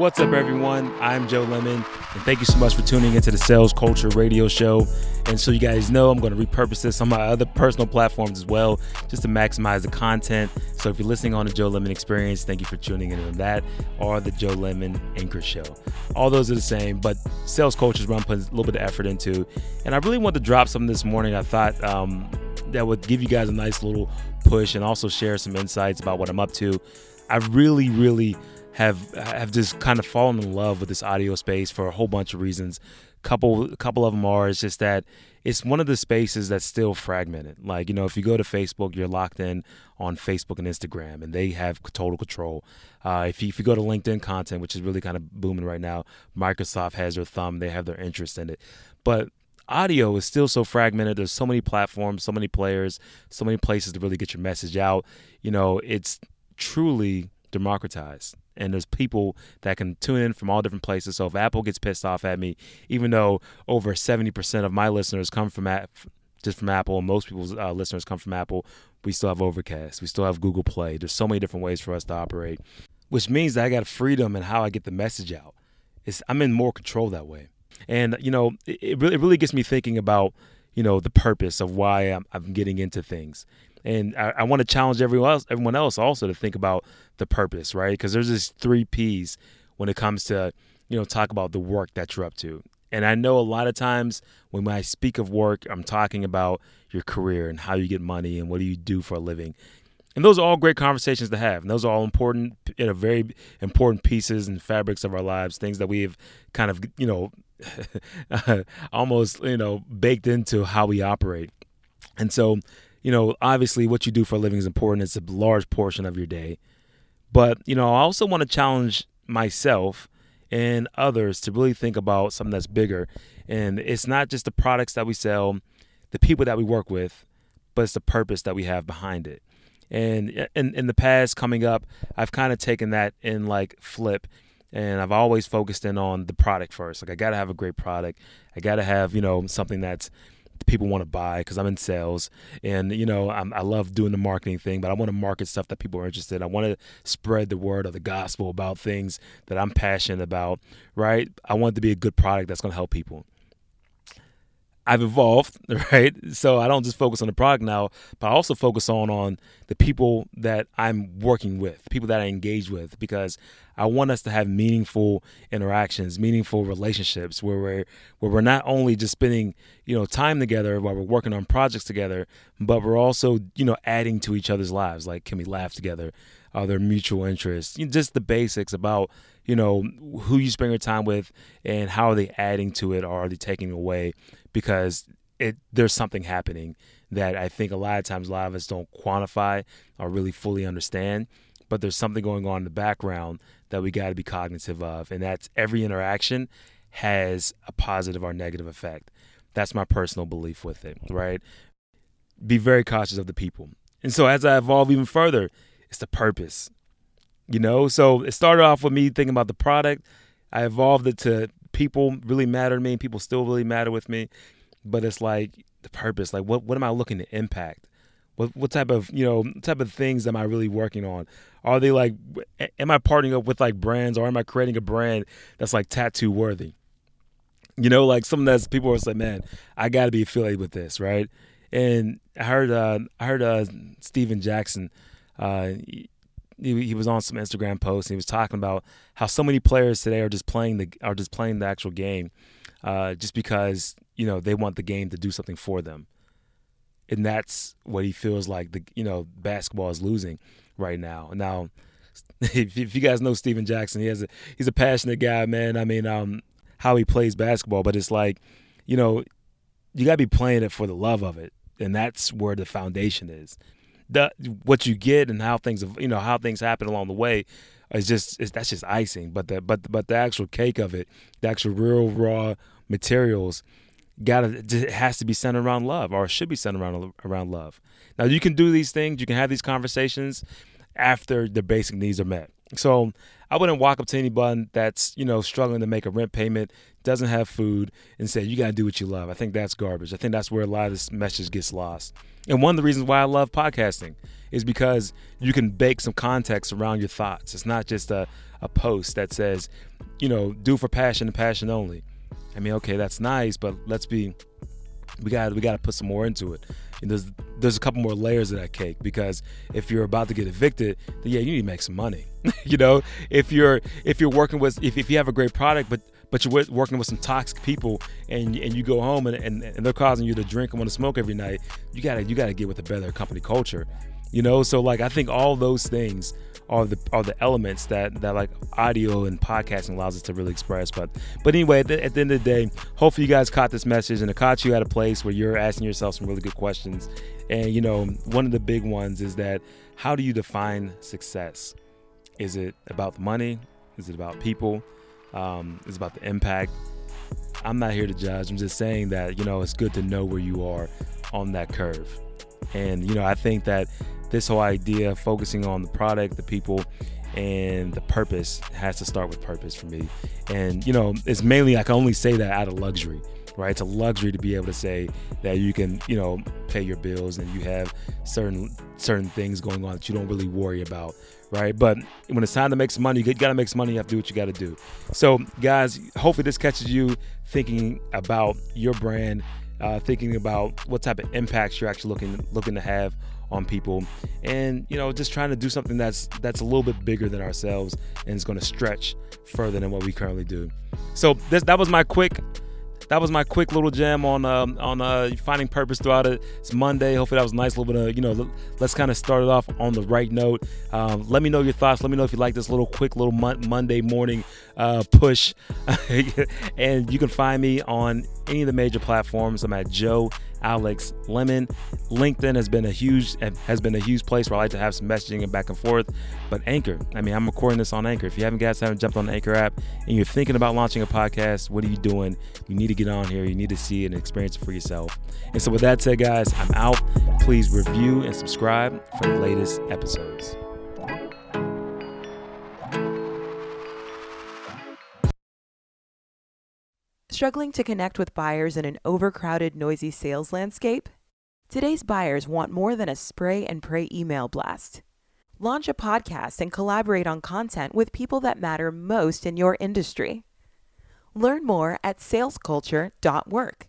What's up, everyone? I'm Joe Lemon, and thank you so much for tuning into the Sales Culture Radio Show. And so, you guys know, I'm going to repurpose this on my other personal platforms as well, just to maximize the content. So, if you're listening on the Joe Lemon Experience, thank you for tuning in on that, or the Joe Lemon Anchor Show. All those are the same, but Sales Culture is where I'm putting a little bit of effort into. And I really wanted to drop something this morning. I thought um, that would give you guys a nice little push and also share some insights about what I'm up to. I really, really have have just kind of fallen in love with this audio space for a whole bunch of reasons. Couple couple of them are it's just that it's one of the spaces that's still fragmented. Like you know, if you go to Facebook, you're locked in on Facebook and Instagram, and they have total control. Uh, if you if you go to LinkedIn content, which is really kind of booming right now, Microsoft has their thumb. They have their interest in it, but audio is still so fragmented. There's so many platforms, so many players, so many places to really get your message out. You know, it's truly democratized and there's people that can tune in from all different places. So if Apple gets pissed off at me, even though over 70% of my listeners come from just from Apple, and most people's uh, listeners come from Apple, we still have Overcast, we still have Google Play. There's so many different ways for us to operate, which means that I got freedom in how I get the message out. It's, I'm in more control that way, and you know, it, it really it really gets me thinking about you know the purpose of why I'm, I'm getting into things and I, I want to challenge everyone else, everyone else also to think about the purpose, right? Because there's this three P's when it comes to you know talk about the work that you're up to. And I know a lot of times when I speak of work, I'm talking about your career and how you get money and what do you do for a living. And those are all great conversations to have. And those are all important, you know, very important pieces and fabrics of our lives, things that we've kind of, you know, almost, you know, baked into how we operate. And so you know, obviously what you do for a living is important. It's a large portion of your day. But, you know, I also want to challenge myself and others to really think about something that's bigger. And it's not just the products that we sell, the people that we work with, but it's the purpose that we have behind it. And in, in the past, coming up, I've kind of taken that in like flip and I've always focused in on the product first. Like I got to have a great product. I got to have, you know, something that's people want to buy because I'm in sales and you know I'm, i love doing the marketing thing but I want to market stuff that people are interested in. I want to spread the word of the gospel about things that I'm passionate about right I want it to be a good product that's going to help people I've evolved, right? So I don't just focus on the product now, but I also focus on on the people that I'm working with, people that I engage with, because I want us to have meaningful interactions, meaningful relationships, where we're where we're not only just spending you know time together while we're working on projects together, but we're also you know adding to each other's lives. Like, can we laugh together? Are there mutual interests? You know, just the basics about you know who you spend your time with and how are they adding to it or are they taking away because it there's something happening that I think a lot of times a lot of us don't quantify or really fully understand. But there's something going on in the background that we got to be cognitive of, and that's every interaction has a positive or negative effect. That's my personal belief with it, right? Be very cautious of the people. And so as I evolve even further, it's the purpose. You know, so it started off with me thinking about the product. I evolved it to people really matter to me people still really matter with me. But it's like the purpose, like what what am I looking to impact? What what type of you know type of things am I really working on? Are they like am I partnering up with like brands or am I creating a brand that's like tattoo worthy? You know, like something that's people are saying, man, I got to be affiliated with this, right? And I heard uh, I heard uh, Stephen Jackson. Uh, he, he was on some Instagram posts and he was talking about how so many players today are just playing the are just playing the actual game, uh, just because you know they want the game to do something for them, and that's what he feels like the you know basketball is losing right now. Now, if, if you guys know Stephen Jackson, he has a he's a passionate guy, man. I mean, um, how he plays basketball, but it's like, you know, you got to be playing it for the love of it, and that's where the foundation is what you get and how things you know how things happen along the way is just is, that's just icing. But the but but the actual cake of it, the actual real raw materials, gotta it has to be centered around love or should be centered around around love. Now you can do these things, you can have these conversations after the basic needs are met. So I wouldn't walk up to anyone that's, you know, struggling to make a rent payment, doesn't have food, and say, you got to do what you love. I think that's garbage. I think that's where a lot of this message gets lost. And one of the reasons why I love podcasting is because you can bake some context around your thoughts. It's not just a, a post that says, you know, do for passion and passion only. I mean, okay, that's nice, but let's be we got we got to put some more into it. And there's there's a couple more layers of that cake because if you're about to get evicted, then yeah, you need to make some money. you know, if you're if you're working with if, if you have a great product, but but you're working with some toxic people and and you go home and, and, and they're causing you to drink and want to smoke every night, you gotta you gotta get with a better company culture. You know, so like I think all those things are the are the elements that that like audio and podcasting allows us to really express. But but anyway, at the, at the end of the day, hopefully you guys caught this message and it caught you at a place where you're asking yourself some really good questions. And you know, one of the big ones is that how do you define success? Is it about the money? Is it about people? Um, is it about the impact? I'm not here to judge. I'm just saying that you know it's good to know where you are on that curve. And you know, I think that this whole idea of focusing on the product, the people, and the purpose has to start with purpose for me. And you know, it's mainly I can only say that out of luxury, right? It's a luxury to be able to say that you can, you know, pay your bills and you have certain certain things going on that you don't really worry about, right? But when it's time to make some money, you got to make some money. You have to do what you got to do. So, guys, hopefully this catches you thinking about your brand, uh, thinking about what type of impacts you're actually looking looking to have on people and you know just trying to do something that's that's a little bit bigger than ourselves and it's going to stretch further than what we currently do so this that was my quick that was my quick little jam on um, on uh, finding purpose throughout it. It's Monday. Hopefully that was a nice little bit of you know. Let's kind of start it off on the right note. Um, let me know your thoughts. Let me know if you like this little quick little mon- Monday morning uh, push. and you can find me on any of the major platforms. I'm at Joe Alex Lemon. LinkedIn has been a huge has been a huge place where I like to have some messaging and back and forth. But Anchor, I mean, I'm recording this on Anchor. If you haven't guys haven't jumped on the Anchor app and you're thinking about launching a podcast, what are you doing? You need to get on here. You need to see and experience it for yourself. And so with that said, guys, I'm out. Please review and subscribe for the latest episodes. Struggling to connect with buyers in an overcrowded, noisy sales landscape? Today's buyers want more than a spray and pray email blast. Launch a podcast and collaborate on content with people that matter most in your industry. Learn more at salesculture.work.